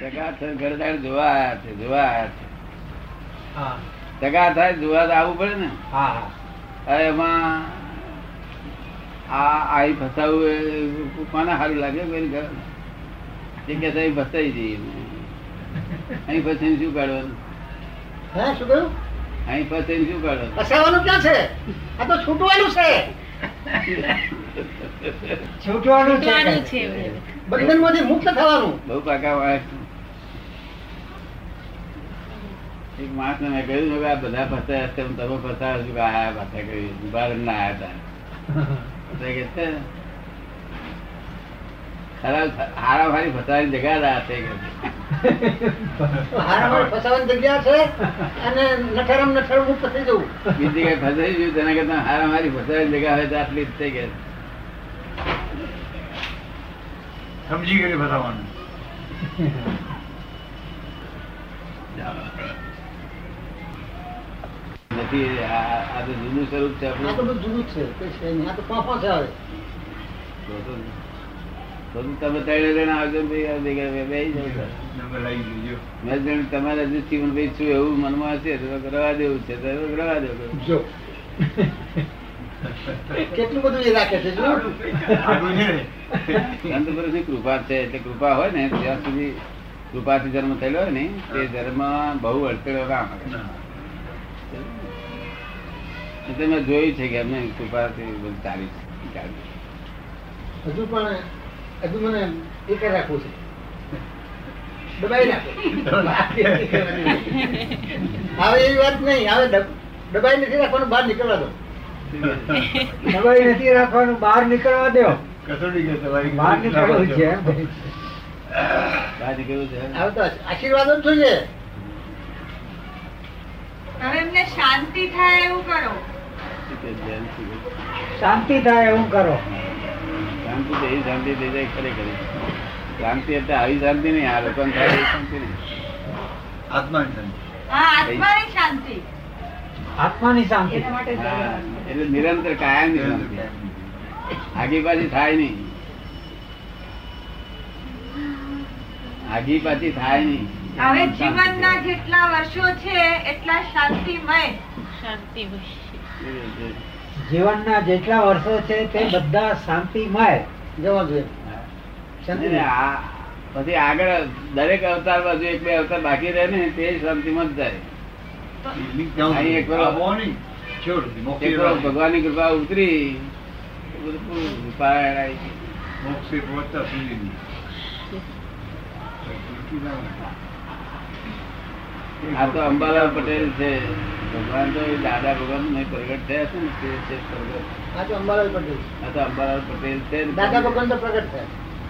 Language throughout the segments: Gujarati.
ટકા થઈને જોવા છે જોવા છે. હા. થાય જોવા આવવું પડે ને? હા હા. એમાં આ આઈ ફસાવું એ કોને સારું લાગે કોઈ ઘર? જે કે અહીં ફસાઈ જઈએ અહીં ફસાઈને શું કાઢવાનું? હે શું કહ્યું? અહીં ફસાઈને શું કાઢવાનું? ફસાવાનું ક્યાં છે? આ તો છૂટવાનું છે. છૂટવાનું છે. બંધનમાંથી મુક્ત થવાનું. બહુ પાકા માણસ એક માણસ ને મેં કહ્યું કે આ બધા ફસાયા છે તમે ફસાયા છું આયા પાછા કહ્યું બાર ના આયા હતા. કે છે ખરાબ હારા ફસાવાની જગ્યા રહ્યા ફસાવાની જગ્યા છે અને નઠારામ નઠારામ મુક્ત જવું બીજી કઈ ફસાઈ ગયું તેના કરતા હારા મારી ફસાવાની જગ્યા હોય તો આટલી જ થઈ કે. સમજી ગયેલી બતાવવાનું નથી આ તો જૂનું સ્વરૂપ છે આપણું. બધું જુદું છે છે આ તો પાપા છે હવે. તમે ત્રણ જણા આવજો ભાઈ મેં જાણ્યું તમારે હજુ જીવનભાઈ શું એવું મનમાં હશે તો રવા દેવું છે તો રવા દેવું જો. કેટલું બધું એ રાખે છે જો? આગળ છે ને. સંત પુરુષની કૃપા છે એટલે કૃપા હોય ને ત્યાં સુધી કૃપાથી જન્મ થયેલો હોય ને તે ધર્મ બહુ અડચણો ના મળે એટલે મેં જોયું છે કે એમને કૃપાથી બધું ચાલી છે ચાલી હજુ પણ હજુ મને એ કરી રાખવું છે. દબાઈ નાખે. હવે એવી વાત નહીં હવે દબાઈ નથી રાખવાનું બહાર નીકળવા દો. દબાઈ નથી રાખવાનું બહાર નીકળવા દો. કસોટી કે તમારી બહાર નીકળવું છે. બહાર નીકળવું છે હવે તો આશીર્વાદ જ જોઈએ હવે એમને શાંતિ થાય એવું કરો? શાંતિ થાય એવું કરો. શાંતિ થઈ શાંતિ થઈ જાય ખરેખર. શાંતિ એટલે આવી શાંતિ નહીં આ લોકો થાય એવી શાંતિ નહીં. આત્માની શાંતિ. હા આત્માની શાંતિ. આત્માની શાંતિ. એના એટલે નિરંતર કાયમ શાંતિ. આગી પાછી થાય નહીં. આગી પાછી થાય નહીં. હવે જીવનના જેટલા વર્ષો છે એટલા શાંતિમય. જીવનના જેટલા વર્ષો છે તે બધા શાંતિમય જવા જોઈએ. પછી આગળ દરેક અવતાર બાજુ એક બે અવતાર બાકી રહે ને તે શાંતિમાં જ જાય. એક ભગવાનની કૃપા ઉતરી પારાયણ આવી મોક્ષે પહોંચતા સુધીની. આ તો અંબાલાલ પટેલ છે. ભગવાન તો દાદા ભગવાન નહીં પ્રગટ થયા છે ને તે છે પ્રગટ. આ તો અંબાલાલ પટેલ આ તો અંબાલાલ પટેલ છે દાદા ભગવાન તો પ્રગટ થયા.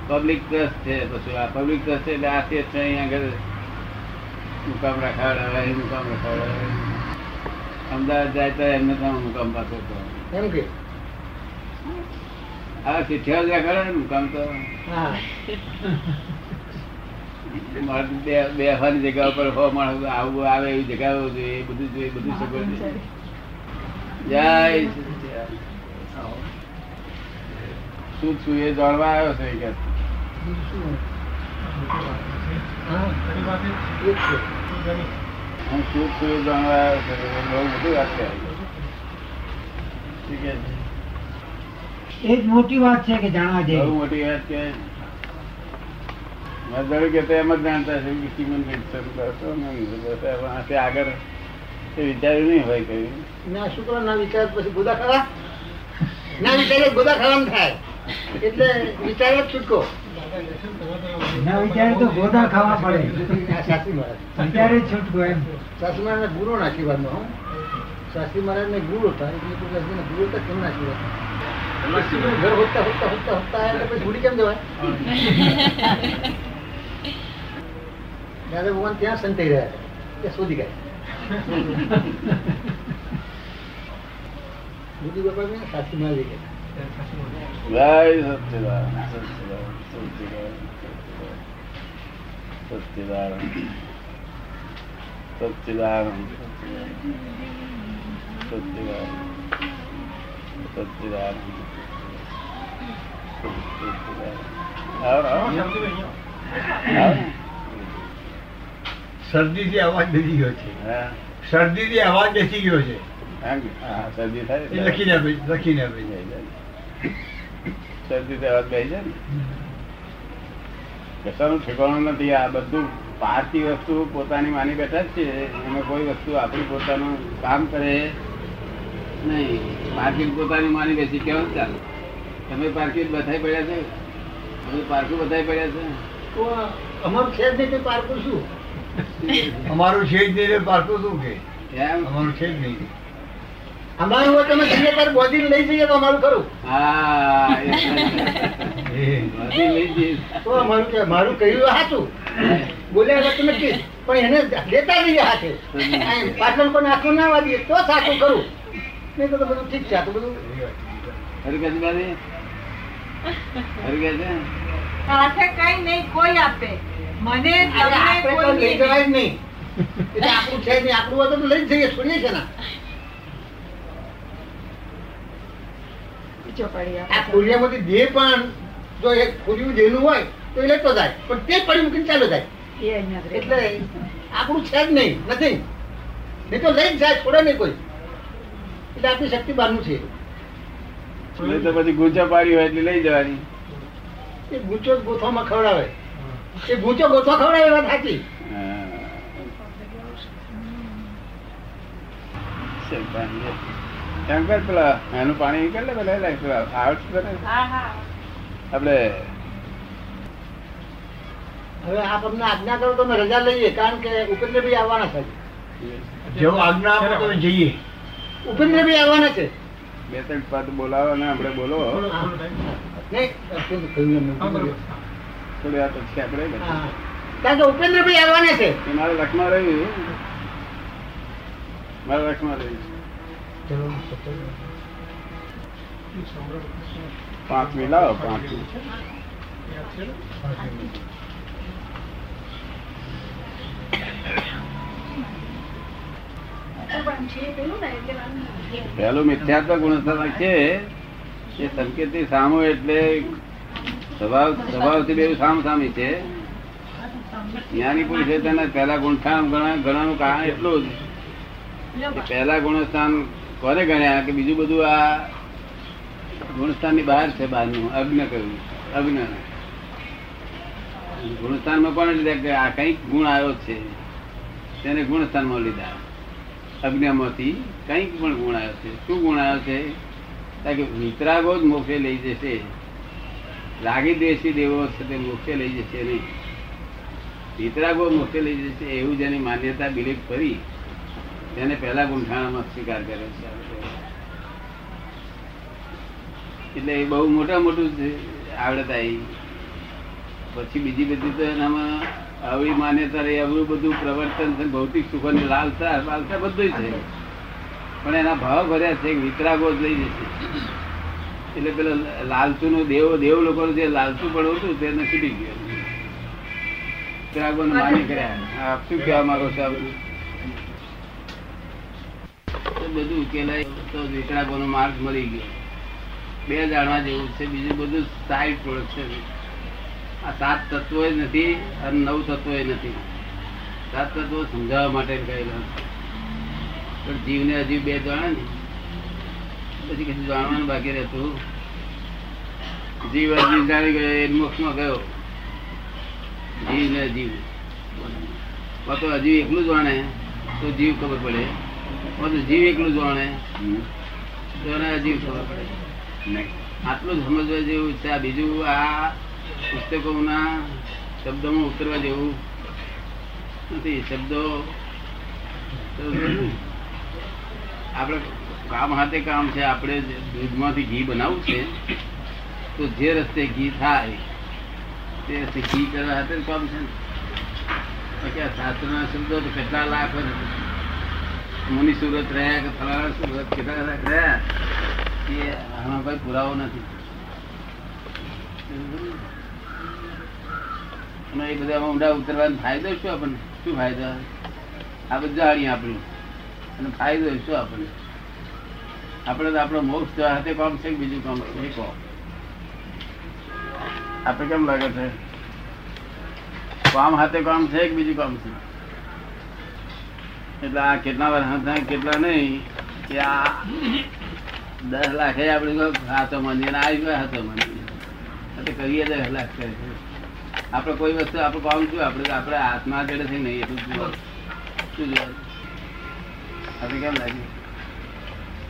પબ્લિક ટ્રસ્ટ છે પછી આ પબ્લિક ટ્રસ્ટ એટલે આ છે અહીંયા આગળ. મુકામ રખાવડાવે મુકામ રખાવડાવે અમદાવાદ જાય તો એમને તો મુકામ પાછો તો એમ કે? આ ચિઠ્ઠીઓ જ રખાડે ને મુકામ તો. હા. મારે બે બે જગ્યા ઉપર હો માણસ આવું આવે એવી જગ્યાઓ જોઈએ બધું જોઈએ બધું સગવડ છે. જય શું છું એ જાણવા આવ્યો છે કે એ જ હું શું છું એ જાણવા આવ્યો છે? બહુ બધું વાત છે. એ જ મોટી વાત છે કે જાણવા બહુ જેવી મોટી વાત કે મેં કે તો એમ જ જાણતા છે કે કિમન શરૂ કરશો ને આથી આગળ એ વિચાર્યું નહીં હોય કઈ. ના શુક્ર ના વિચાર પછી ગોદા ખરા ના વિચારે ગોદા ખરામ થાય. એટલે વિચાર જ છૂટકો. ના વિચારે તો ગોદા ખાવા પડે. સાચી મહારાજ. વિચારે છૂટકો એમ. શાસ્ત્રી મહારાજ ગુરુ નાખી વાંધો નો શાસ્ત્રી મહારાજ ને ગુરુ હતા. એટલે શાસ્ત્રી ને ગુરુ હતા કેમના આશીર્વાદ? ઘર હોતા હોતા હોતા હોતા એટલે પછી ભૂલી કેમ જવાય? દાદા ભગવાન ત્યાં સંતાઈ રહ્યા હતા ત્યાં શોધી ગયા બીજું બાપા ને માં આવી ગયા જય સચ્ચિદાનંદ સચ્ચિદાનંદ સચ્ચિદાનંદ સચ્ચિદાનંદ સચ્ચિદાનંદ સચ્ચિદાનંદ સચ્ચિદાનંદ આવો આવો આવો ને. શરદીથી અવાજ બેસી ગયો છે. શરદીથી અવાજ બેસી ગયો છે. શરદી થાય લખીને આપે લખીને આપે અવાજ બેસી જાય ને? કશાનું ઠેકાણું નથી. આ બધું પારતી વસ્તુ પોતાની માની બેઠા જ છે. એમાં કોઈ વસ્તુ આપણી પોતાનું કામ કરે નહીં. પાર્કિંગ પોતાની માની બેસી. કેવું ચાલે? તમે પાર્કિંગ બધાય પડ્યા છે? તમે પાર્કિંગ બધાય પડ્યા છે? અમારું છે જ નહીં પારકું શું? અમારું છે જ નહીં પાછું શું કે? અમારું છે જ નહીં. અમારું હોય તમે જઈએ ત્યારે લઈ જઈએ તો અમારું ખરું. હા એ એ. બધી લઈ જઈશ. તો અમારું કે મારું કહ્યું સાચું બોલ્યા વગર તમે પણ એને લેતા જઈએ હાથે. પાછળ પણ આખું ના વાગીએ તો સાચું કરું નહીં તો બધું ઠીક છે આ તો બધું. હરી કે બાજી? હરી છે? સાથે કઈ નહીં કોઈ આપે. મને તમને કોઈ લઈ જવાય જ નહીં. એટલે આપણું છે નહીં. આપણું હતું તો લઈ જઈએ છોડીએ છે ના? આ ખોડિયામાંથી જે પણ જો એક ખોડિયું દેહનું હોય તો એ લેતો જાય. પણ તે પડી મૂકીને ચાલ્યો જાય. એટલે આપણું છે જ નહીં. નથી. નહીં તો લઈ જાય છોડે નહીં કોઈ. એટલે આપણી શક્તિ બહારનું છે. તો પછી ગુંચા પાડી હોય એટલે લઈ જવાની. એ ગૂંચો જ ખવડાવે. એ ગૂંચો ગોથો ખવડાવે એ વાત સાચી હા. શેક પાણી લે. એમ કર પેલા એનું પાણી કરી લે પેલા લે, પેલા આવડતું કરે? હા હા. આપણે હવે આપ અમને આજ્ઞા કરો તો અમે રજા લઈએ કારણ કે ઉપેન્દ્ર ભાઈ આવવાના છે. જેવો આજ્ઞા આપો તો જઈએ. ઉપેન્દ્ર ભાઈ આવવાના છે. બે ત્રણ પદ બોલાવો ને આપણે બોલો. નહીં. થોડી વાર પછી આપણે કારણ કે ઉપેન્દ્ર ભાઈ આવવાના છે. એ મારા લખમાં રહ્યું મારા લખમાં રહ્યું પાંચ મિલાવો પાંચ. પહેલું મિથ્યાત્વ ગુણસ્તર છે. એ સંકેતથી સામો એટલે સ્વભાવ સ્વભાવથી બે સામ સામી છે. જ્ઞાની પુરુષે તેના પહેલા ગુણસ્થાન ગણા ગણાનું કારણ એટલું જ પહેલા ગુણ સ્થાન કોને ગણ્યા? કે બીજું બધું આ ગુણસ્થાનની બહાર છે બહારનું અજ્ઞ કહ્યું અજ્ઞ ગુણસ્થાનમાં કોને લીધા? કે આ કંઈક ગુણ આવ્યો છે. તેને ગુણસ્થાનમાં લીધા. અજ્ઞામાંથી કંઈક પણ ગુણ આવ્યો છે. શું ગુણ આવ્યો છે? કે વિતરાગો જ મોક્ષે લઈ જશે. રાગી દ્વેષી દેવો તે મોક્ષે લઈ જશે નહીં. વિતરાગો મોક્ષે લઈ જશે એવું જેની માન્યતા બિલીફ કરી, તેને પહેલા ગુંઠાણામાં સ્વીકાર કરે છે. એટલે એ બહુ મોટા મોટું છે આવડત પછી બીજી બધી તો એનામાં આવી માન્યતા રહી અવરું બધું પ્રવર્તન છે ભૌતિક સુખ અને લાલસા લાલસા બધું છે પણ એના ભાવ ભર્યા છે વિતરાગો જ લઈ જશે. એટલે પેલા લાલચુ નું દેવ દેવ લોકો જે લાલચુ પણ હતું તેને છૂટી ગયું. વિતરાગો માની કર્યા. આપ શું કહેવા માંગો છો બધું? ઉકેલાય તો વિતરાગો નો માર્ગ મળી ગયો. બે જાણવા જેવું છે, બીજું બધું સાઈડ પ્રોડક્ટ છે આ સાત તત્વો નથી અને નવ તત્વો નથી. સાત તત્વો સમજાવવા માટે કહેલા. પણ જીવને હજી બે જાણે ને. પછી કશું જાણવાનું બાકી રહેતું. જીવ હજી જાણી ગયો એ મોક્ષમાં ગયો. જીવ ને જીવ. તો હજી એકલું જાણે તો જીવ ખબર પડે. તો જીવ એકલું જાણે તો એને અજીવ ખબર પડે. આટલું સમજવા જેવું છે આ બીજું આ પુસ્તકોના શબ્દોમાં ઉતરવા જેવું નથી. શબ્દો આપણે કામ હાથે કામ છે આપણે દૂધમાંથી ઘી બનાવવું છે. તો જે રસ્તે ઘી થાય, તે રસ્તે ઘી કરવા હાથે કામ છે ને. બાકી આ શાસ્ત્રના શબ્દો તો કેટલા લાખ મુનિ સુરત રહ્યા કે ફલાણા સુરત કેટલા લાખ રહ્યા, એ આમાં કોઈ પુરાવો નથી. અને એ બધા ઊંડા ઉતરવાનો ફાયદો શું આપણને? શું ફાયદો આ બધું જાણીએ આપણે. અને ફાયદો શું આપણને? આપણે તો આપણો મોક્ષ હાથે કામ છે બીજું કામ છે? એ કહો. આપણે કેમ લાગે છે? કામ હાથે કામ છે કે બીજું કામ છે? એટલે આ કેટલા વર્ષ કેટલા નહીં કે આ દસ લાખ આપણે હાથો માની અને આવી ગયો હાથો માની એટલે કરીએ દસ લાખ કરે છે. આપણે કોઈ વસ્તુ, આપણે કામ શું? આપણે આપણે હાથમાં જડે છે નહીં એટલું જ શું જોવાનું? આપણે કેમ લાગ્યું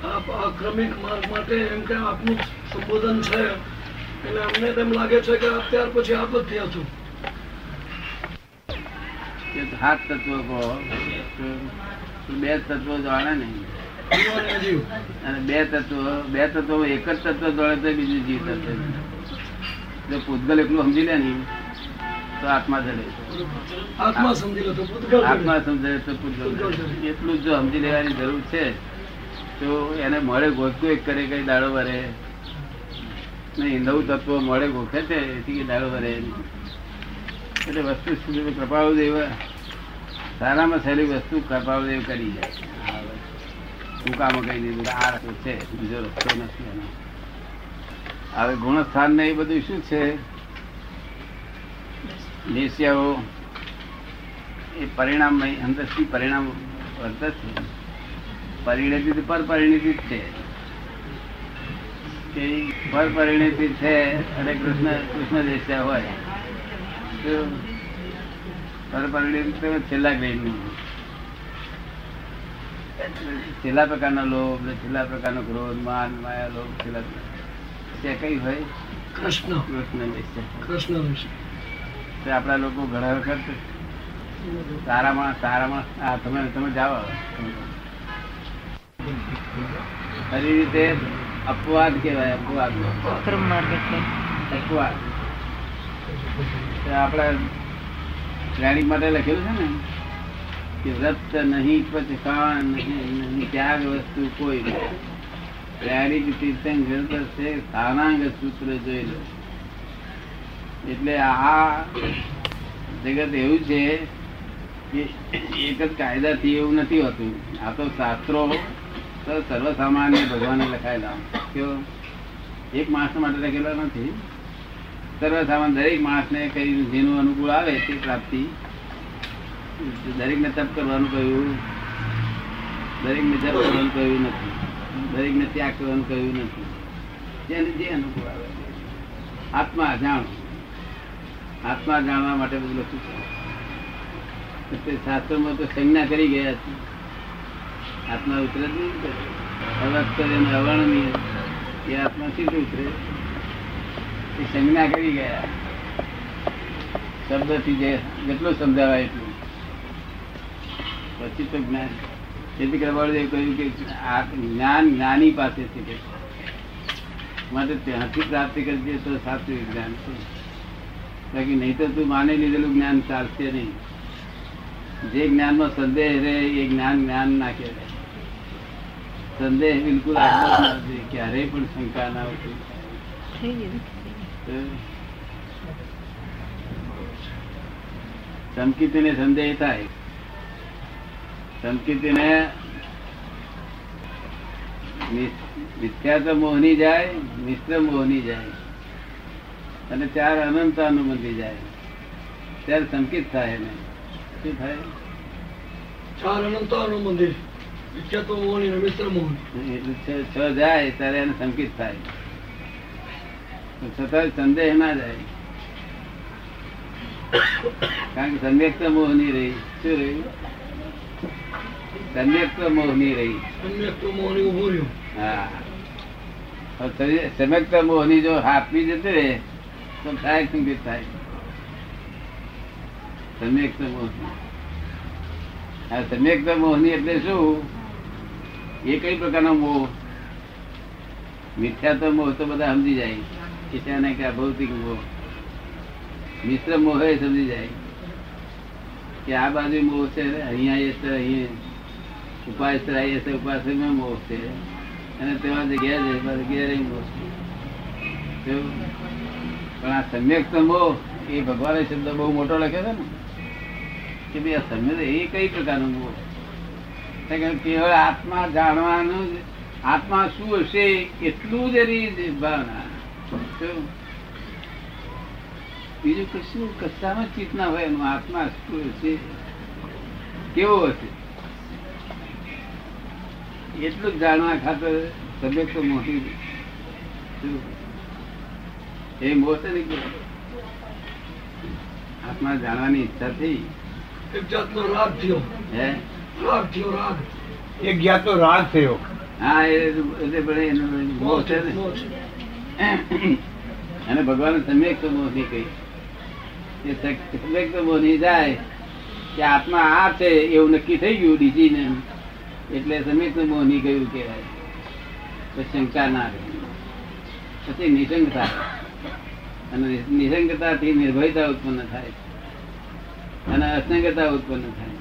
આપ આક્રમિક માર્ગ માટે એમ કે આપનું સંબોધન છે. એટલે અમને તેમ લાગે છે કે અત્યાર પછી આપ જ ત્યાં છું. હાથ તત્વો કહો બે તત્વો જાણે નહીં. અને બે તત્વ બે તત્વ એક જ તત્વ દોડે તો બીજું જીવ તત્વ જો પૂતગલ એકલું સમજી લે ને તો આત્મા જડે આત્મા સમજી લો તો આત્મા સમજાય તો પૂતગલ એટલું જ જો સમજી લેવાની જરૂર છે તો એને મળે ગોતું એક કરે કઈ દાડો ભરે નહીં, નવ તત્વો મળે, ગોખે છે, એથી દાડો ભરે એટલે વસ્તુ સુધી કૃપાળુદેવ સારામાં સહેલી વસ્તુ કૃપાળુદેવ કરી જાય. હું કામ કહી દીધું આ રસ્તો છે, બીજો રસ્તો નથી એનો. હવે ગુણસ્થાન ને એ બધું શું છે? નિશ્ચયો એ પરિણામ અંદરથી પરિણામ વર્ત છે. પરિણતિ પર પરિણતિ જ છે. કે પરિણતિ છે અને કૃષ્ણ કૃષ્ણ દેશ્યા હોય. પરિણતિ છેલ્લા ગ્રેડનું છેલ્લા પ્રકારનો લોભ છેલ્લા પ્રકારનો ક્રોધ માન માયા લોભ છેલ્લા તે કઈ હોય? કૃષ્ણ. કૃષ્ણ કૃષ્ણ તે આપણા લોકો ઘણા વખત સારા માણસ હા તમે તમે જાઓ. ખરી રીતે અપવાદ કહેવાય અપવાદ. અપવાદ. આપણા પ્રાણી માટે લખેલું છે ને કે વ્રત નહીં પચકાન નહીં ત્યાગ વસ્તુ કોઈ. પ્રાણી તીર્થંકર છે સ્થાનાંગ સૂત્ર જોઈ લો. એટલે આ જગત એવું છે કે એક જ કાયદાથી એવું નથી હોતું. આ તો શાસ્ત્રો તો સર્વસામાન્ય ભગવાને લખાયેલા. કેવો? એક માણસ માટે લખેલા નથી. સર્વસામાન્ય દરેક માણસને કઈ જેનું અનુકૂળ આવે તે પ્રાપ્તિ. દરેકને તપ કરવાનું કહ્યું. દરેકને જપ કરવાનું કહ્યું નથી. દરેકને ત્યાગ કરવાનું કહ્યું નથી. જેને જે અનુકૂળ આવે. આત્મા જાણો. આત્મા જાણવા માટે બધું લખ્યું છે. શાસ્ત્રોમાં તો સંજ્ઞા કરી ગયા છે. આત્મા ઉતરે જ નહીં. અવસ્તર અવર્ણનીય એ આત્મા સીધું ઉતરે? એ સંજ્ઞા કરી ગયા? શબ્દથી જે જેટલું સમજાવાય એટલું. પછી તો જ્ઞાન. તેથી કરવાળું કહ્યું કે આ જ્ઞાન જ્ઞાની પાસેથી કે માટે ત્યાંથી પ્રાપ્તિ કરજે તો સાચું જ્ઞાન છે. બાકી નહીં તો તું માની લીધેલું જ્ઞાન ચાલશે નહીં. જે જ્ઞાનમાં સંદેહ રહે એ જ્ઞાન જ્ઞાન ના કહેવાય. સંદેહ બિલકુલ. ક્યારેય પણ શંકા ના ઉઠી. ચમકીતીને સંદેહ થાય. ચમકીતીને મિથ્યા તો મોહની જાય મિશ્ર મોહની જાય. અને ચાર અનંત અનુબંધી જાય. ત્યારે સંકિત થાય એને. શું થાય? ચાર અનંત મંદિર છ- છ જાય ત્યારે એને સંકિત થાય. છતાં સંદેહ ના જાય. કારણ કે સમ્યક્ત મોહની રહી. શું રહી. સમ્યક તો ઉભું રહ્યું. હા. જો હાપી જતી રહે તો થાય સંકેત થાય. સમ્યક્ત મોહની. આ સમ્યક્ત મોહની એટલે શું? એ કઈ પ્રકારનો મોહ? મિથ્યા તો મોહ તો બધા સમજી જાય. કે ત્યાં કે ભૌતિક મોહ. મિશ્ર મોહ એ સમજી જાય. કે આ બાજુ મોહ છે, અહીંયા એ છે, અહીંયા ઉપાય એ છે ઉપાસમાં મોહ છે. અને તેમાં જગ્યા પાછું મોહ છે. પણ આ સમ્યક મોહ, એ ભગવાન શબ્દ બહુ મોટો લખ્યો છે ને? કે ભાઈ આ સમ્યક એ કઈ પ્રકારનો મોહ કેવળ આત્મા જાણવાનું આત્મા શું હશે એટલું જ એની ભાવના. બીજું કશું કશામાં ચિત ના હોય એનું આત્મા શું હશે? કેવો હશે? એટલું જ જાણવા ખાતર તબિયત તો મોટી? એ મોટે નહીં. આત્મા જાણવાની ઈચ્છા થઈ. એક જાતનો લાભ થયો. હે? રાગ થયો રાગ એક જાતનો રાગ થયો હા એટલે પણ મોહ છે ને. અને ભગવાન સમ્યક તો મોહની કહી. એ સક- સમ્યક તો મોહની જાય કે આત્મા આ છે, એવું નક્કી થઈ ગયું ડીજીને. એટલે સમ્યક તો મોહ નહીં ગયું કહેવાય. તો શંકા ના રહે. પછી નિશંકતા. અને નિશંકતાથી નિર્ભયતા ઉત્પન્ન થાય. અને અસંગતા ઉત્પન્ન થાય.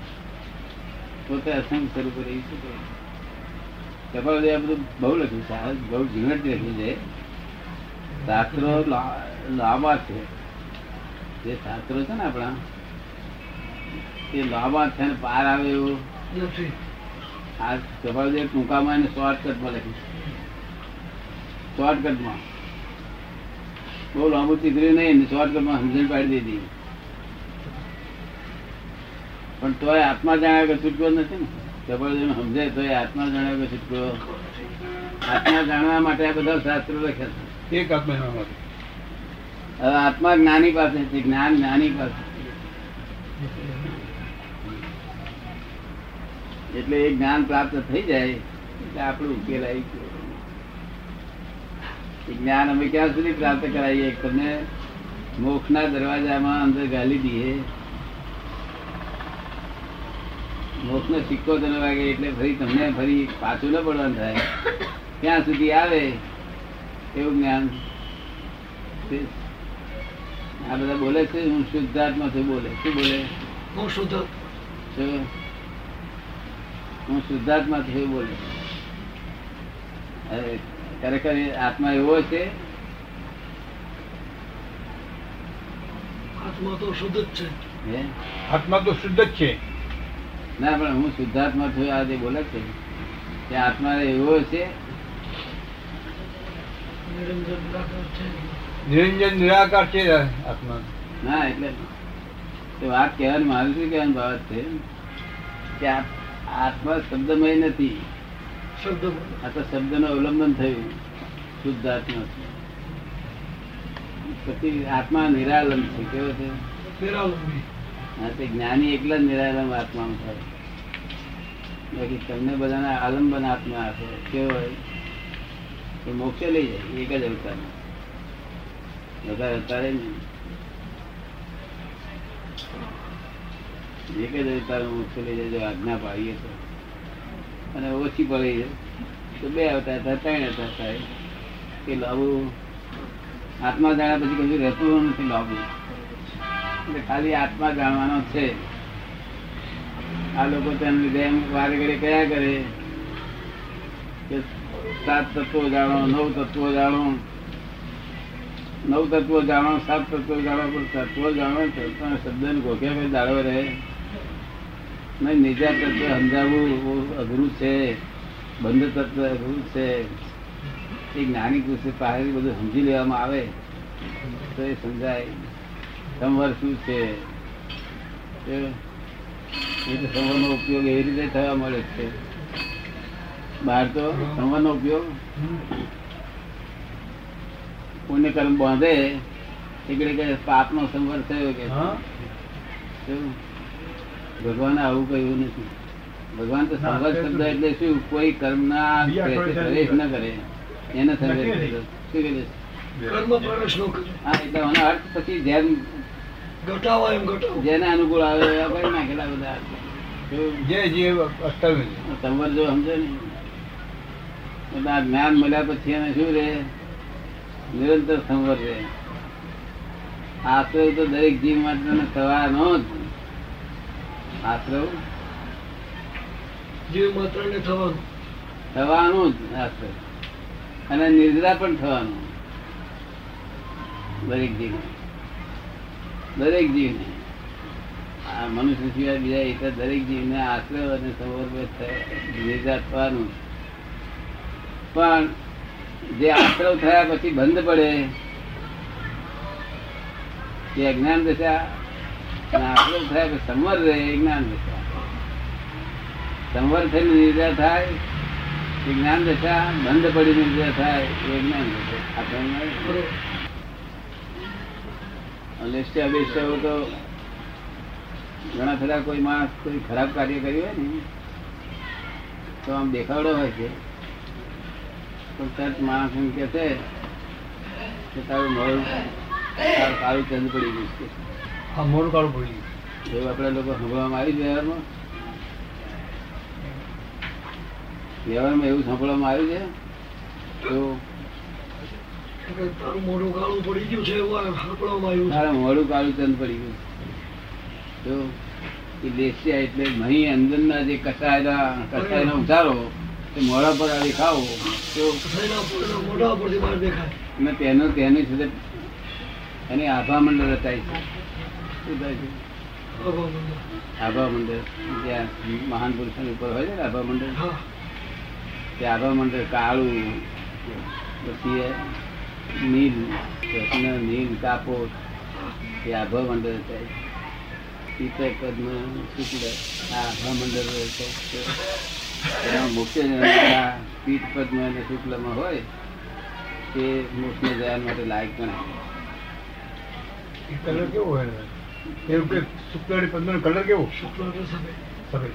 પોતે અસંગ સ્વરૂપ રહી શકે. કપાલ આ બધું બહુ લખ્યું છે. બહુ ઝીણવટ લખ્યું છે. શાસ્ત્રો લાંબા છે. જે શાસ્ત્રો છે ને આપણા એ લાંબા છે ને પાર આવે એવું. આ કપાલદેવ ટૂંકામાં એને શોર્ટકટમાં લખ્યું શોર્ટકટમાં બહુ લાંબુ ચીતર્યું નહીં શોર્ટકટમાં સમજણ પાડી દીધી. પણ તોય આત્મા જાણ્યા કે છૂટકો નથી ને. જબરજસ્ત સમજે તોય આત્મા જાણ્યા કે છૂટકો. આત્મા જાણવા માટે આ બધા શાસ્ત્રો લખ્યા છે. એક આત્મા જાણવા માટે. હવે આત્મા જ્ઞાની પાસે છે જ્ઞાન જ્ઞાની પાસે. એટલે એ જ્ઞાન પ્રાપ્ત થઈ જાય એટલે આપણું ઉકેલ આવી ગયો. જ્ઞાન અમે ક્યાં સુધી પ્રાપ્ત કરાવીએ? તમને મોક્ષના દરવાજામાં અંદર ગાલી દઈએ. મોક્ષનો સિક્કો તને વાગે એટલે ફરી તમને ફરી પાછું ન પડવાનું થાય. ત્યાં સુધી આવે એવું જ્ઞાન. આ બધા બોલે છે હું શુદ્ધાત્મા છું બોલે. શું બોલે? હું શુદ્ધ. હું શુદ્ધાત્મા છું એવું બોલે. ખરેખર આત્મા એવો છે. આત્મા તો શુદ્ધ જ છે. આત્મા તો શુદ્ધ જ છે. ના પણ હું શુદ્ધાત્મા છું આ જે બોલે છે કે આત્મા એવો છે. નિરંજન નિરાકાર છે. નિરંજન નિરાકાર છે આત્મા. ના એટલે તો વાત કહેવાની મારું શું કહેવાની બાબત છે કે આત્મા શબ્દમય નથી. શબ્દ આ તો શબ્દનું અવલંબન થયું. શુદ્ધ આત્મા છે. પછી આત્મા નિરાલંબ છે કેવો છે? નિરાલંબી. તે જ્ઞાની એકલા જ નિરાલમ આત્મામાં થાય. બાકી તમને બધાને આલંબન આત્મા આપે કેવો હોય? એ મોક્ષે લઈ જાય, એક જ અવતાર બધા અવતારે નહીં. એક જ અવતાર મોક્ષે લઈ જાય, જો આજ્ઞા પાડીએ તો. અને ઓછી પડી જાય, તો બે અવતાર થાય, ત્રણ અવતાર થાય. કે લાવું આત્મા જાણ્યા પછી કશું રહેતું નથી લાવવું ખાલી આત્મા જાણવાનો છે. આ લોકો તેમની જેમ વારે ઘડી કયા કરે. કે સાત તત્વો જાણો, નવ તત્વો જાણો. નવ તત્વો જાણો, સાત તત્વો જાણો, પણ તત્વો જાણો શબ્દ ને ગોખ્યા ભાઈ દાડો રહે. નહીં નીચા તત્વ સમજાવવું અઘરું છે. બંધ તત્વ અઘરું છે. એ જ્ઞાની કૃષિ પાસે બધું સમજી લેવામાં આવે. તો એ સમજાય. સંવર શું છે? એ એ સંવરનો ઉપયોગ એ રીતે થવા મળે છે. બહાર તો સંવરનો ઉપયોગ પુણ્ય કર્મ બાંધે એકડે કે પાપનો સંવર થયો કે ભગવાને આવું કહ્યું નથી. ભગવાન તો સંવર શબ્દ એટલે શું? કોઈ કર્મ ના પ્રવેશ ન કરે. એને. નહીં. શું કહે છે? હા એટલે અર્થ પછી જેમ એમ જેને અનુકૂળ આવે એવા કરી નાખેલા બધા. જે જે અસ્તવ્ય જો સમજે ને. આ જ્ઞાન મળ્યા પછી એને શું રે નિરંતર સંવર રે આશ્રવ તો દરેક જીવ માટે થવાનો જ. આશ્રવ જીવ માત્ર ને થવાનું. થવાનું જ આશ્રવ અને નિદ્રા પણ થવાનું. દરેક જીવ દરેક જીવને. આ મનુષ્ય સિવાય બીજા ઇતર દરેક જીવને આશ્રય અને સમર્પિત થવાનું. પણ જે આશ્રવ થયા પછી બંધ પડે એ અજ્ઞાન દશા અને આશ્રવ થયા પછી સંવર રહે, એ જ્ઞાન દશા. સંવર થઈને નિર્જા થાય, એ જ્ઞાન દશા બંધ પડીને નિર્જા થાય, એ જ્ઞાન દશા. આ તો એમ નહીં. બરોબર. લેસ્ટા બેસ્ટા તો ઘણા ખરા કોઈ માણસ કોઈ ખરાબ કાર્ય કર્યું હોય ને તો આમ દેખાવડો હોય છે. પણ તરત માણસ એમ કે છે કે તારું મોડું કાળું ચંદ પડી ગયું છે. હા મોડું કાળું પડી ગયું. એવું આપણા લોકો સાંભળવામાં આવી વ્યવહારમાં? વ્યવહારમાં એવું સાંભળવામાં આવ્યું છે? તો મોઢું કાળું પડી ગયું છે એવું આ સાંભળવામાં આવ્યું છે. તારા મોડું કાળું ચંદ પડી ગયું? તો એ લેસ્યા એટલે મહી અંદરના જે કસાયના કસાયનો ઉતારો તે મોડા પર આવી ખાવો તો મોઢા પરથી બહાર દેખાય. અને તેનો તેની સાથે એની આભા મંડળ રચાય છે. શું થાય છે? આભા મંડળ. જ્યાં મહાન પુરુષોની ઉપર હોય છે ને આભા મંડળ? તે આભા મંડળ કાળું પછી નીલ કૃષ્ણ નીલ કાપોટ એ આભા મંડળ પિત્તળ પદ્મ શુક્લ આ આભા મંડળ છે. એમાં મુખ્ય પીઠ પદ્મ અને શુક્લમાં હોય તે મોક્ષને જવા માટે લાયક પણ કલર કેવો હોય? એવું કે શુક્લ પદ્મ કલર કેવો? શુક્લ. સફેદ.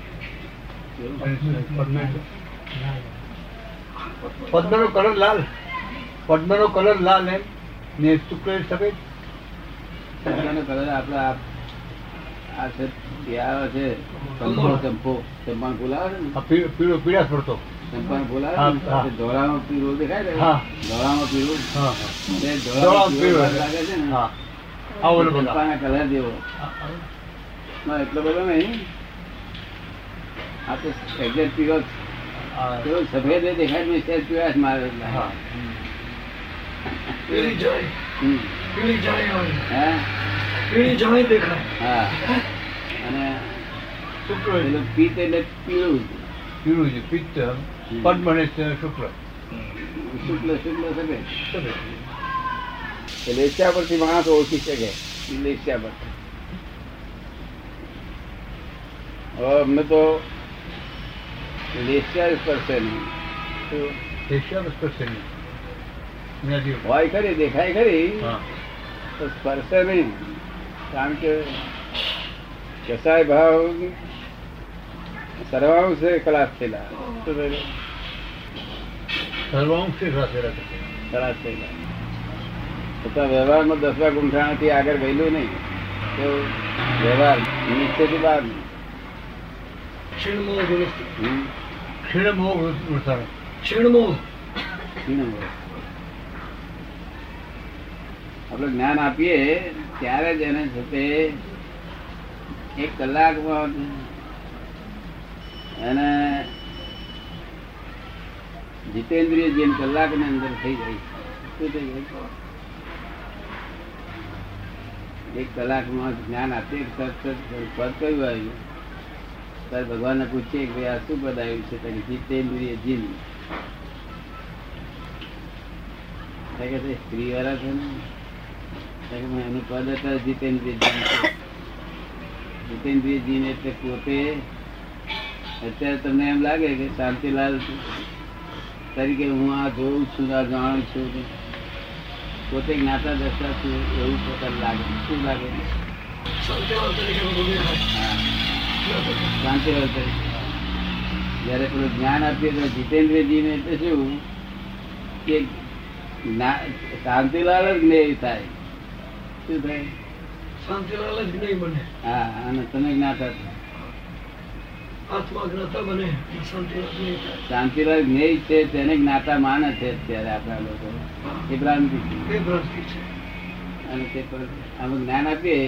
પદ્મ નો કલર લાલ. પદ્મનો કલર લાલ એમ. ને શુક્લ સફેદ. પદ્મનો કલર આપડે આ આ છે જે છે. ચંપો ચંપો ચંપાનું ફૂલ આવે છે ને? આ પીળો પીળો પડતો ચંપાનું ફૂલ આવે હા, ને? હા. તે ધોળામાં પીળું દેખાય ને ધોળામાં પીળું. ધોળામાં ધોળામાં પીળું પીળું લાગે છે ને? હા. આ ચંપાના કલર જેવો. એટલો બધો નહીં. આ તો પીળો સફેદ દેખાય ને મારે. પીળી જાય પીળી જાય હે? પીળી જાય દેખાય હા અને શુક્લ એટલે પિત્ત એટલે પીળું પીળું છે પિત્ત પદ્મ ને શુક્લ શુક્લ શુક્લ સફેદ સફેદ પરથી માણસ ઓળખી શકે લેસ્યા પરથી હવે અમને તો લેસ્યા સ્પર્શે નહીં શું? સ્પર્શે નહીં હોય ખરી દેખાય ખરી. તો સ્પર્શે નહીં. કારણ કે કસાય ભાવ સર્વાંશે ખલાસ થયેલા? સર્વાંશે. ખલાસ થયેલા. છતાં વ્યવહારમાં દસવા ગુંઠાણાથી આગળ ગયેલું નહીં. તો વ્યવહાર નિશ્ચયથી બહાર ક્ષીણમો હમ. ક્ષીણ મોહ વૃષાણ. ક્ષીણમોહ ક્ષીણ હોય. આપણે જ્ઞાન આપીએ, ત્યારે જ એને છે એક કલાકમાં એને જીતેન્દ્રિય જેમ કલાકની અંદર થઈ જાય શું થઈ જાય એક કલાકમાં જ્ઞાન આપીએ પદ કયું આવ્યું? ત્યારે ભગવાનને પૂછીએ કે ભાઈ આ શું પદ આવ્યું છે? તો જીતેન્દ્રિય જીન. સ્ત્રી વાળા છે ને. એનું પદ અત્યારે જીતેન્દ્રજી જીતેન્દ્રજી ને એટલે પોતે અત્યારે તમને એમ લાગે કે શાંતિલાલ તરીકે હું આ જોઉં છું આ જાણું છું પોતે જ્ઞાતા દશા છું એવું પોતાને લાગે. શું લાગે? શાંતિલાલ તરીકે જયારે પેલું જ્ઞાન આપીએ તો જીતેન્દ્રજીને એટલે શું? કે શાંતિલાલ જ જ્ઞેય થાય. શું થાય શાંતિલાલ જ નહીં બને. હા અને તમે જ્ઞાતા છો. આત્મા જ્ઞાતા બને શાંતિલાલ થાય. જ્ઞેય છે તેને જ્ઞાતા માને છે અત્યારે આપણા લોકો. એ ભ્રાંતિ છે. અને તે આમ જ્ઞાન આપીએ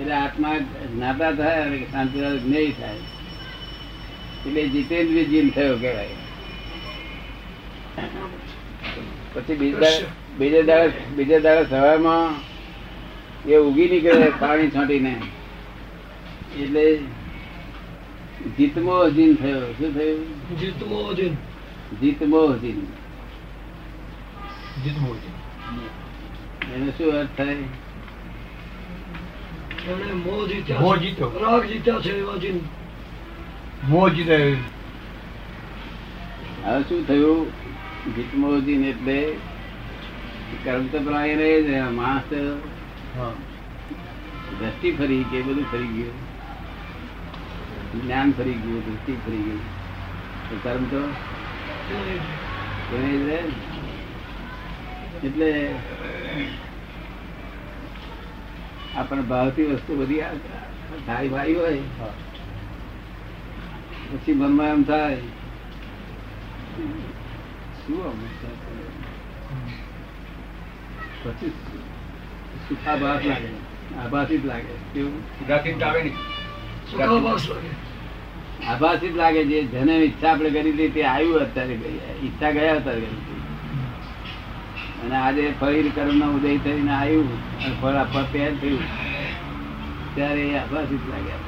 એટલે આત્મા જ્ઞાતા થાય અને શાંતિલાલ જ્ઞેય થાય. એટલે જીતેન્દ્રિય જીન થયો કહેવાય. પછી બીજા બીજા દાડા બીજા દાડા સવારમાં એ ઉગી નીકળે પાણી છાંટીને. એટલે જીતમો જીન થયો. શું થયું? જીતમો દિન જીતમો જીન જીતમો છે. એનો શું અર્થ થાય? મોહ જીત્યા મોહ રાગ જીત્યા છે એવા મોહ જીતે હવે શું થયું? ગીતમોજી ને એટલે કર્મ તો પ્રાય જ માણસ દ્રષ્ટિ ફરી કે બધું ફરી ગયું. જ્ઞાન ફરી ગયું દ્રષ્ટિ ફરી ગયું. તો કર્મ તો. એટલે આપણને ભાવતી વસ્તુ બધી સારી ભાઈ હોય. પછી મનમાં એમ થાય શું પછી સુખાભાસ લાગે આભાસી જ લાગે. કેવું? લાગે આભાસી લાગે જે જેને ઈચ્છા આપણે કરી હતી તે આવ્યું અત્યારે ઈચ્છા ગયા અત્યારે અને આજે ફરી કર્મ ઉદય થઈને આવ્યું અને ફળ આપવા તૈયાર થયું. ત્યારે એ આભાસી જ લાગ્યા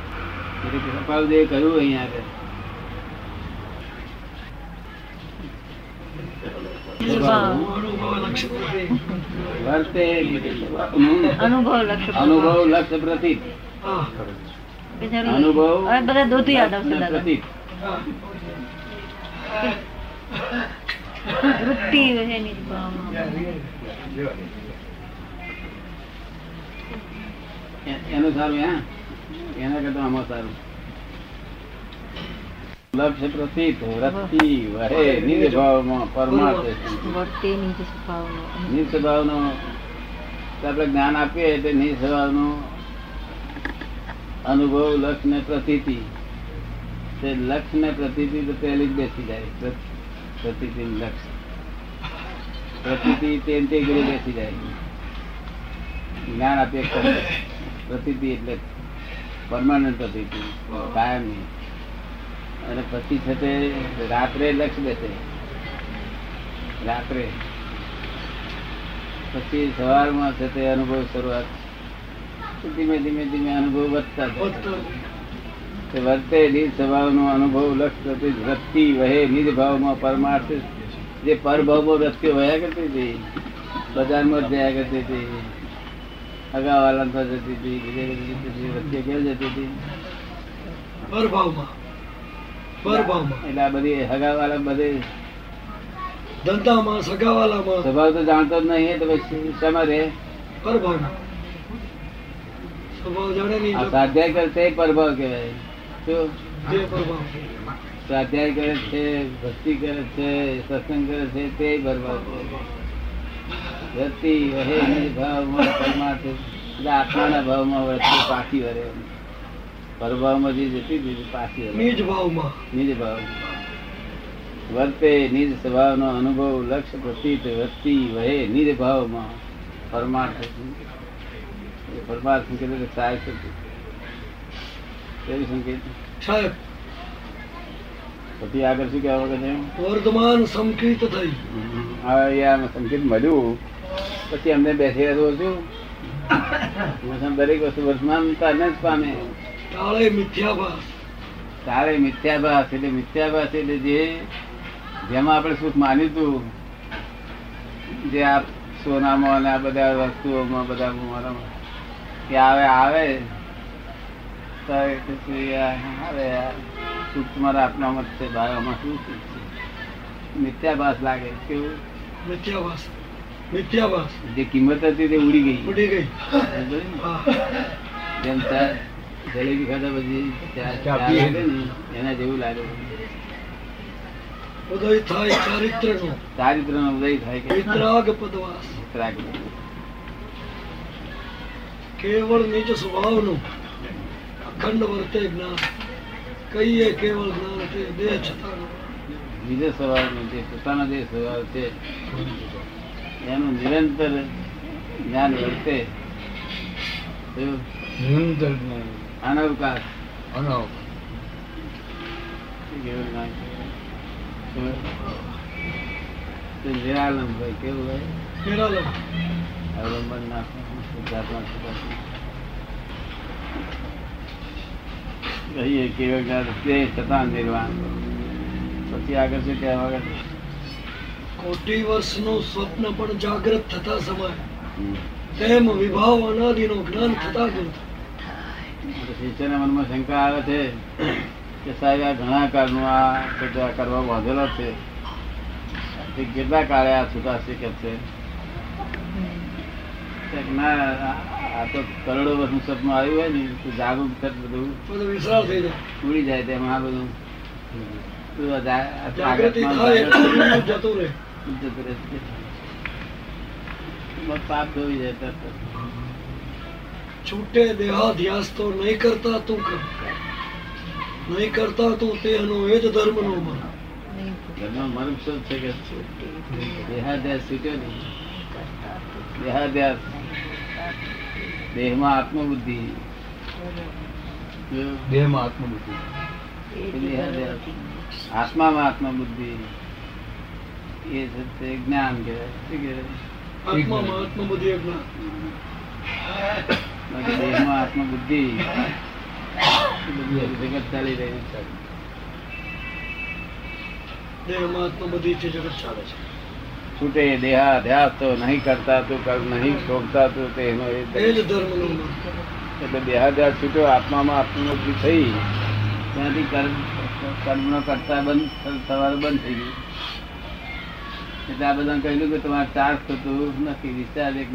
એટલે કૃપાળુદેવે કહ્યું અહીંયા આગળ અનુભવ લક્ષ પ્રતીત અનુભવ બધા દોતું યાદ આવશે પ્રતીત વૃત્તિ એનું સારું હે? એના કરતા આમાં સારું. લક્ષ્ય પ્રતીત વૃત્તિ વહે નિર્ભાવમાં પરમાર્થ નિસ્વભાવનો આપણે જ્ઞાન આપીએ એટલે નિસ્વભાવનો અનુભવ લક્ષ ને પ્રતીતિ. તે લક્ષ ને પ્રતીતિ તો પહેલી જ બેસી જાય. પ્ર- પ્રતીતિ લક્ષ પ્રતીતિ તેમ તે ઘરે બેસી જાય. જ્ઞાન આપીએ. પ્રતીતિ એટલે પરમાનન્ટ પ્રતીતિ. કાયમની અને પછી છે તે રાત્રે લક્ષ બેસે. રાત્રે. પછી સવારમાં છે તે અનુભવ શરૂઆત. ધીમે ધીમે ધીમે અનુભવ વધતા વર્તે નિજ સ્વભાવનો અનુભવ લક્ષ વૃત્તિ વહે નિજ ભાવમાં પરમાર્થ જે પરભાવમાં વૃત્તિઓ વહ્યા કરતી હતી. બજારમાં જયા કરતી હતી. અગાવાલા જતી હતી, બીજે બધે વૃત્તિઓ ક્યાં જતી હતી? પરભાવમાં. એટલે આ બધી હગાવાલા બધે ધંધામાં સગાવાલામાં. સ્વભાવ તો જાણતો જ નહીં તો પછી શેમાં રહે? પરભાવમાં સ્વભાવ જાણે નહીં સ્વાધ્યાય કરે તે પરભાવ કહેવાય. શું સ્વાધ્યાય કરે છે ભક્તિ કરે છે સત્સંગ કરે છે તે બરબાદ વૃત્તિ વહે ભાવમાં પરમાર્થ. આત્માના ભાવમાં વૃત્તિ પાછી વરે પરભાવમાં જે જતી હતી પાછી નિજ ભાવમાં. નિજ ભાવ. વર્તે નિજ સ્વભાવનો અનુભવ લક્ષ્ય પ્રતીત વૃત્તિ વહે નિજ ભાવમાં. પરમાર્થ પરમાર્થ સંકેત સાહેબ કેવી સંકેત? સાહેબ પછી આગળ શું કહેવા વગર વર્તમાન સંકેત થઈ. હવે આ સંકેત મળ્યું. પછી અમને બેસી રહ્યો છું દરેક વસ્તુ વર્તમાનતા ન જ પામે. કાળે મિથ્યાભાસ. એટલે મિથ્યાભાસ એટલે જે જેમાં આપણે સુખ માન્યું હતું જે આ સોનામાં અને આ બધા વસ્તુઓમાં બધા મારામાં કે આવે આવે તો આવે સુખ તમારા આત્મામાં જ છે બાયોમાં શું સુખ છે? મિથ્યાભાસ લાગે કેવું? મિથ્યાભાસ મિથ્યાભાસ. જે કિંમત હતી તે ઉડી ગઈ. ઉડી ગઈ. જેમ જલેબી ખાધા પછી એના જેવું લાગે. ઉદય થાય ચારિત્ર નો ચારિત્ર નો ઉદય થાય કે વિતરાગ પદવાસ રાગ. કેવળ નિજ સ્વભાવનું અખંડ વર્તે જ્ઞાન. કહીએ કેવળ જ્ઞાન તે દેહ છતાં બીજો સ્વભાવ નો જે પોતાનો જે સ્વભાવ છે. એનું નિરંતર જ્ઞાન વર્તે. નિરંતર જ્ઞાન. છે? શું? તે નિરાલંબ હોય કેવું હોય નિરાલંબ અવલંબન ના હોય, શુદ્ધાત્મા શુદ્ધાત્મા. કહીએ કેવું તે છતાં નિર્વાણ પછી આગળ શું કહેવા છે? કોટી વર્ષનું સ્વપ્ન પણ જાગ્રત થતા સમય તેમ વિભાવ અનાદિનો જ્ઞાન થતા ગયું શિષ્યના મનમાં શંકા આવે છે કે સાહેબ આ ઘણા કાળનું આ બધા કરવા બાંધેલો છે. તે કેટલા કાળે આ છૂટાશે કે છે? ના આ- તો કરોડો વર્ષનું સપનું આવ્યું હોય ને તો જાગૃત થત બધું ઉડી જાય તેમ આ બધું. જતું રહે. જતું રહે. બસ પાપ ધોઈ જાય તરત. છૂટે દેહાધ્યાસ તો નહીં કરતા તું કર. નહીં કરતા તું તેનો એ જ ધર્મનો મન. મન શું છે કે દેહાધ્યાસ છૂટ્યો ને? દેહાધ્યાસ? દેહમાં આત્મબુદ્ધિ? દેહમાં આત્મબુદ્ધિ. આત્મામાં આત્મબુદ્ધિ. એ છે તે જ્ઞાન કહેવાય. શું કહેવાય? આત્મામાં આત્મબુદ્ધિ એક ના. બાકી દેહમાં આત્મબુદ્ધિ જગત ચાલી રહ્યું છે. દેહમાં આત્મબુદ્ધિ છે જગત ચાલે છે. છૂટે દેહાધ્યાસ તો નહીં કરતા તો કર નહીં શોભતા તો તેનો એ એ જ ધર્મનો મન એટલે દેહાધ્યાસ છૂટ્યો આત્મામાં આત્મબુદ્ધિ થઈ. ત્યાંથી કર્મ કર્મનો કરતા બંધ સવાર બંધ થઈ ગયું. એટલે આ બધા કહ્યું કે તમારે ચાર્જ થતું નથી વિચાર એક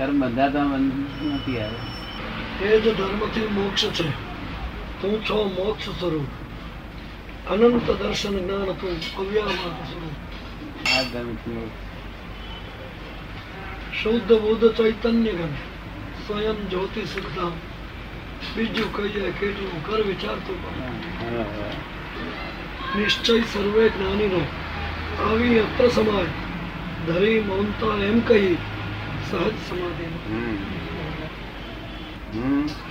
કર્મ બંધાતા બંધ નથી આવે. એ જ ધર્મથી મોક્ષ છે. તું છો મોક્ષ સ્વરૂપ. અનંત દર્શન જ્ઞાન તું અવ્યામાર્ગ સ્વરૂપ. આ ધર્મથી શુદ્ધ બુદ્ધ ચૈતન્ય ગણ સ્વયં જ્યોતિ સુખધામ બીજું કહી જાય કેટલું કર વિચારતું નિશ્ચય સર્વે જ્ઞાનીનો. આવી અત્ર સમાય ધરી મૌનતા એમ કહી સહજ સમાધિ.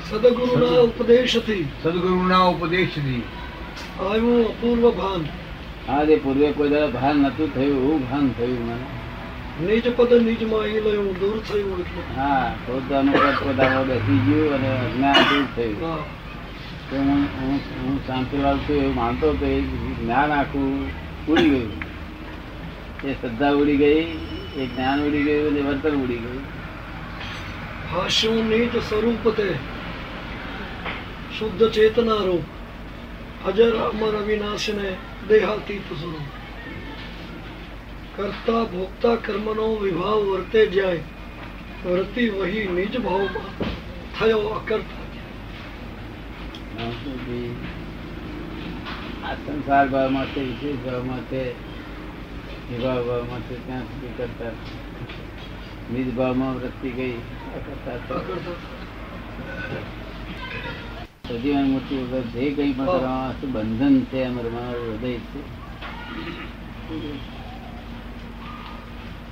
સદગુરુના ઉપદેશથી. સદગુરુના ઉપદેશથી. આવ્યું અપૂર્વ ભાન. હા જે પૂર્વે કોઈ દાડો ભાન નતું થયું એવું ભાન થયું મને. નિજ પદ નિજમાં એ લયું દૂર થયું એટલે. હા પોતાનું પદ પોતામાં બેસી ગયું અને જ્ઞાન દૂર થયું. તો હું હું હું શાંતિલાલ છું એવું માનતો હતો એ જ્ઞાન આખું ઉડી ગયું. એ શ્રદ્ધા ઉડી ગઈ એ જ્ઞાન ઉડી ગયું અને વર્તન ઉડી ગયું. ભાષ્યું નિજ સ્વરૂપ તે. શુદ્ધ ચેતના રૂપ. અજર અમર અવિનાશને દેહાતીત સ્વરૂપ. કરતા ભોગતા કર્મનો વિભાવ વર્તે જાય વર્તી વહી નિજ ભાવમાં થયો અકર્તા આ સંસાર ભાવમાં છે વિશેષ ભાવમાં છે. વિભાવ ભાવમાં છે ત્યાં સુધી કરતા. નિજ ભાવમાં વૃત્તિ ગઈ અકર્તા સજીવન મૂર્તિ વગર જે કંઈ પણ કરવામાં બંધન છે હૃદય છે.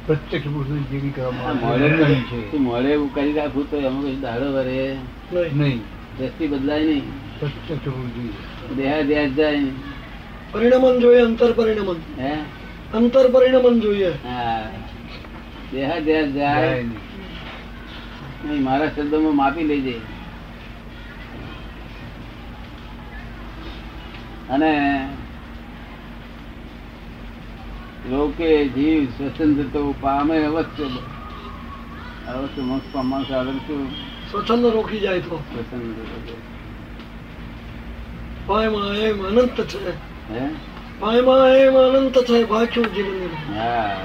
પ્રત્યક્ષ પુરુષની જેવી કરવામાં છે. મોડે એવું કરી રાખું તો એમાં કશું દાડો વરે? નહીં. દ્રષ્ટિ બદલાય નહીં. પ્રત્યક્ષ પુરુષ દેહા જાય. પરિણમન જોઈએ અંતર પરિણમન. હે? અંતર પરિણમન જોઈએ. દેહ દેહ જાય. નહીં. મારા શબ્દોમાં માપી લેજે અને લોકે જીવ સ્વતંત્ર પામે અવશ્ય. અવશ્ય મોક્ષ પામવા સાધન છું સ્વચ્છંદ રોકી જાય તો. સ્વચ્છંદ એમ અનંત છે. હે? પાયમાં એમ અનંત છે બાક્યું જીવન હા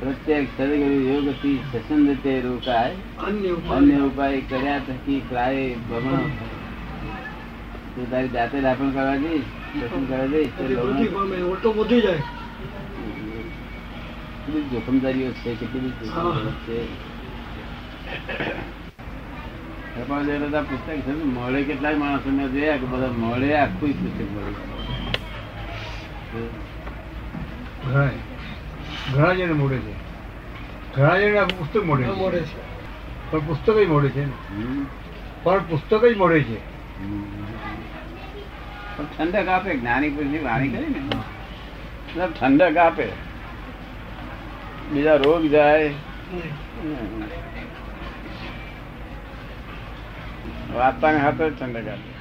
પ્રત્યેક સદગુરુ યોગથી સ્વતંત્ર તે રોકાય અન્ય ઉપાય કર્યા થકી પ્રાય ભમણો થાય. તું તારી જાતે દાખલ કરવા જઈશ દર્શન કરવા જઈશ તો બધી વૃદ્ધિ ભમણો- પામે ઓટો વધી જાય કેટલી જોખમદારીઓ છે કેટલી જોખમદારીઓ છે કૃપાલદેવના તો બધા પુસ્તક છે ને, કેટલાય કેટલાય માણસોને જોયા કે બધા મળે આખું પુસ્તક મળે ઘણા જણ મોડે છે. ઘણા જણ આખું પુસ્તક મોડે મોડે છે છે. પણ પુસ્તક જ મોડે છે ને. પણ પુસ્તક જ મોડે છે. ઠંડક આપે જ્ઞાની પુરુષની વાણી કરી ને. ઠંડક આપે. બીજા રોગ જાય. નહીં. વાર્તાને ચંદ્રકાંત